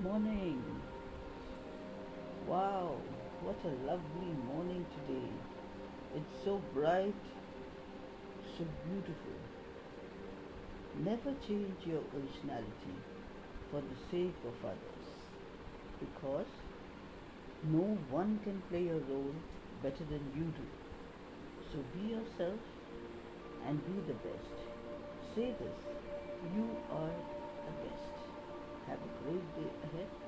Morning. Wow, what a lovely morning today. It's so bright, so beautiful. Never change your originality for the sake of others because no one can play a role better than you do. So be yourself and be the best. Say this you are the best.